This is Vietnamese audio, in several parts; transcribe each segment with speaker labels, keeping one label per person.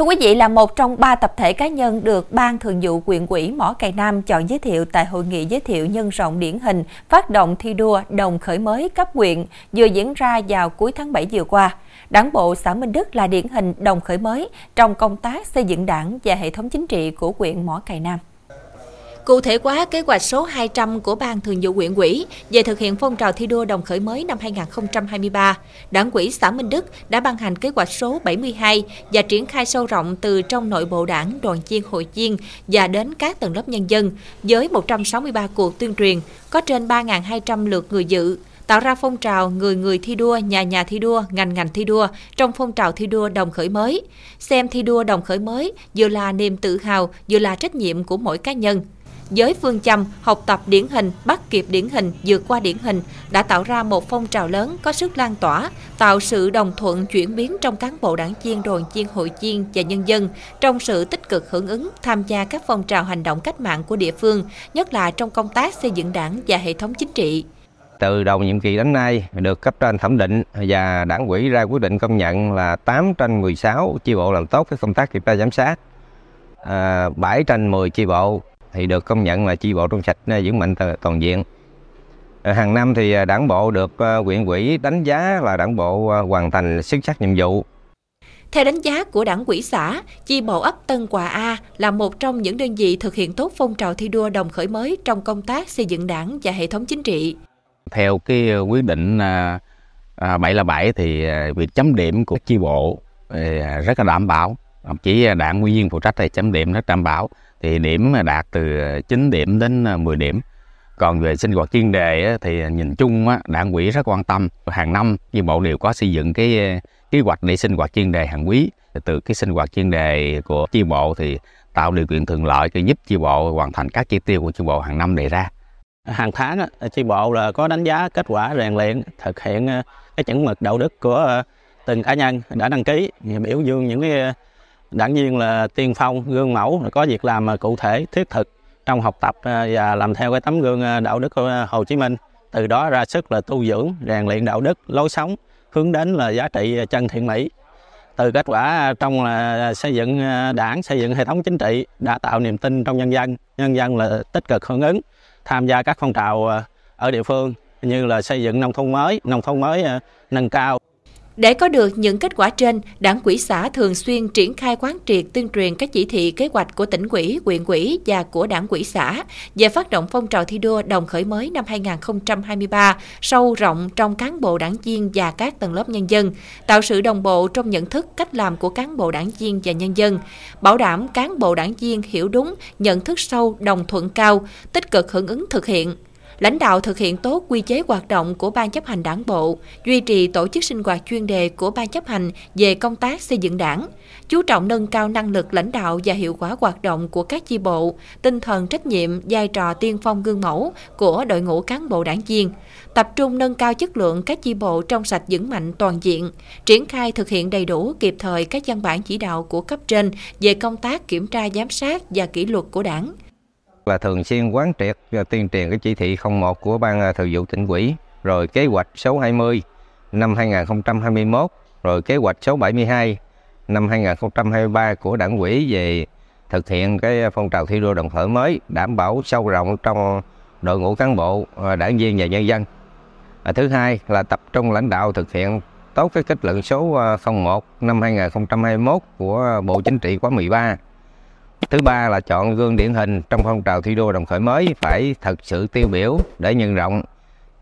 Speaker 1: Thưa quý vị, là một trong ba tập thể cá nhân được Ban Thường vụ quyện quỹ Mỏ Cày Nam chọn giới thiệu tại hội nghị giới thiệu nhân rộng điển hình phát động thi đua đồng khởi mới cấp huyện vừa diễn ra vào cuối tháng 7 vừa qua. Đảng bộ xã Minh Đức là điển hình đồng khởi mới trong công tác xây dựng đảng và hệ thống chính trị của huyện Mỏ Cày Nam. Cụ thể hóa kế hoạch số 200 của Ban Thường vụ huyện ủy về thực hiện phong trào thi đua đồng khởi mới năm 2023, Đảng ủy xã Minh Đức đã ban hành kế hoạch số 72 và triển khai sâu rộng từ trong nội bộ đảng, đoàn chiên, hội chiên và đến các tầng lớp nhân dân với 163 cuộc tuyên truyền, có trên 3.200 lượt người dự, tạo ra phong trào người người thi đua, nhà nhà thi đua, ngành ngành thi đua trong phong trào thi đua đồng khởi mới. Xem thi đua đồng khởi mới vừa là niềm tự hào, vừa là trách nhiệm của mỗi cá nhân với phương châm học tập điển hình, bắt kịp điển hình, vượt qua điển hình đã tạo ra một phong trào lớn có sức lan tỏa, tạo sự đồng thuận chuyển biến trong cán bộ đảng chiên, đoàn chiên, hội chiên và nhân dân trong sự tích cực hưởng ứng tham gia các phong trào hành động cách mạng của địa phương, nhất là trong công tác xây dựng đảng và hệ thống chính trị.
Speaker 2: Từ đầu nhiệm kỳ đến nay được cấp trên thẩm định và đảng quỹ ra quyết định công nhận là 8 trên 16 chi bộ làm tốt cái công tác kiểm tra giám sát, à, 7 trên 10 chi bộ thì được công nhận là chi bộ trong sạch vững mạnh toàn diện. Hàng năm thì à, đảng bộ được ờ, huyện ủy đánh giá là đảng bộ ờ, hoàn thành xuất sắc nhiệm vụ.
Speaker 1: Theo đánh giá của đảng quỹ xã, chi bộ ấp Tân Quà A là một trong những đơn vị thực hiện tốt phong trào thi đua đồng khởi mới trong công tác xây dựng đảng và hệ thống chính trị.
Speaker 3: Theo cái quyết định 707 à, thì việc chấm điểm của chi bộ rất là đảm bảo. Chỉ đảng ủy viên phụ trách thì chấm điểm rất đảm bảo thì điểm đạt từ ờ, 9 điểm đến ờ, 10 điểm. Còn về sinh hoạt chuyên đề thì nhìn chung đảng quỹ rất quan tâm. Hàng năm chi bộ đều có xây dựng cái ờ, kế hoạch để sinh hoạt chuyên đề hàng quý. Từ cái sinh hoạt chuyên đề của chi bộ thì tạo điều kiện thuận lợi cho giúp chi bộ hoàn thành các chỉ tiêu của chi bộ hàng năm đề ra.
Speaker 4: Hàng tháng chi bộ là có đánh giá kết quả rèn luyện, thực hiện cái chuẩn mực đạo đức của từng cá nhân đã đăng ký, biểu dương những cái đảng viên là tiên phong, gương mẫu có việc làm cụ thể, thiết thực trong học tập à, và làm theo cái tấm gương à, đạo đức của à, Hồ Chí Minh. Từ đó ra sức là tu dưỡng, rèn luyện đạo đức, lối sống, hướng đến là giá trị chân thiện mỹ. Từ kết quả trong là xây dựng đảng, xây dựng hệ thống chính trị đã tạo niềm tin trong nhân dân. Nhân dân là tích cực hưởng ứng, tham gia các phong trào ở địa phương như là xây dựng nông thôn mới, nông thôn mới nâng cao
Speaker 1: để có được những kết quả trên, Đảng quỹ xã thường xuyên triển khai quán triệt tuyên truyền các chỉ thị kế hoạch của tỉnh quỹ, huyện quỹ và của Đảng quỹ xã về phát động phong trào thi đua đồng khởi mới năm 2023 sâu rộng trong cán bộ đảng viên và các tầng lớp nhân dân, tạo sự đồng bộ trong nhận thức cách làm của cán bộ đảng viên và nhân dân, bảo đảm cán bộ đảng viên hiểu đúng, nhận thức sâu, đồng thuận cao, tích cực hưởng ứng thực hiện lãnh đạo thực hiện tốt quy chế hoạt động của Ban chấp hành đảng bộ, duy trì tổ chức sinh hoạt chuyên đề của Ban chấp hành về công tác xây dựng đảng, chú trọng nâng cao năng lực lãnh đạo và hiệu quả hoạt động của các chi bộ, tinh thần trách nhiệm, vai trò tiên phong gương mẫu của đội ngũ cán bộ đảng viên, tập trung nâng cao chất lượng các chi bộ trong sạch vững mạnh toàn diện, triển khai thực hiện đầy đủ kịp thời các văn bản chỉ đạo của cấp trên về công tác kiểm tra giám sát và kỷ luật của đảng
Speaker 2: là thường xuyên quán triệt và tuyên truyền cái chỉ thị 01 của ban à, thường vụ tỉnh ủy, rồi kế hoạch số 20 năm 2021, rồi kế hoạch số 72 năm 2023 của đảng ủy về thực hiện cái phong trào thi đua đồng khởi mới đảm bảo sâu rộng trong đội ngũ cán bộ, à, đảng viên và nhân dân. À, thứ hai là tập trung lãnh đạo thực hiện tốt cái kết luận số à, 01 năm 2021 của Bộ Chính trị khóa 13 Thứ ba là chọn gương điển hình trong phong trào thi đua đồng khởi mới phải thật sự tiêu biểu để nhân rộng,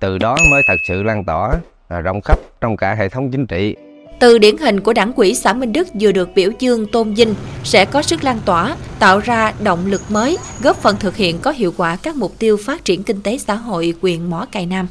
Speaker 2: từ đó mới thật sự lan tỏa à, rộng khắp trong cả hệ thống chính trị.
Speaker 1: Từ điển hình của đảng quỹ xã Minh Đức vừa được biểu dương tôn vinh sẽ có sức lan tỏa, tạo ra động lực mới, góp phần thực hiện có hiệu quả các mục tiêu phát triển kinh tế xã hội quyền Mỏ Cày Nam.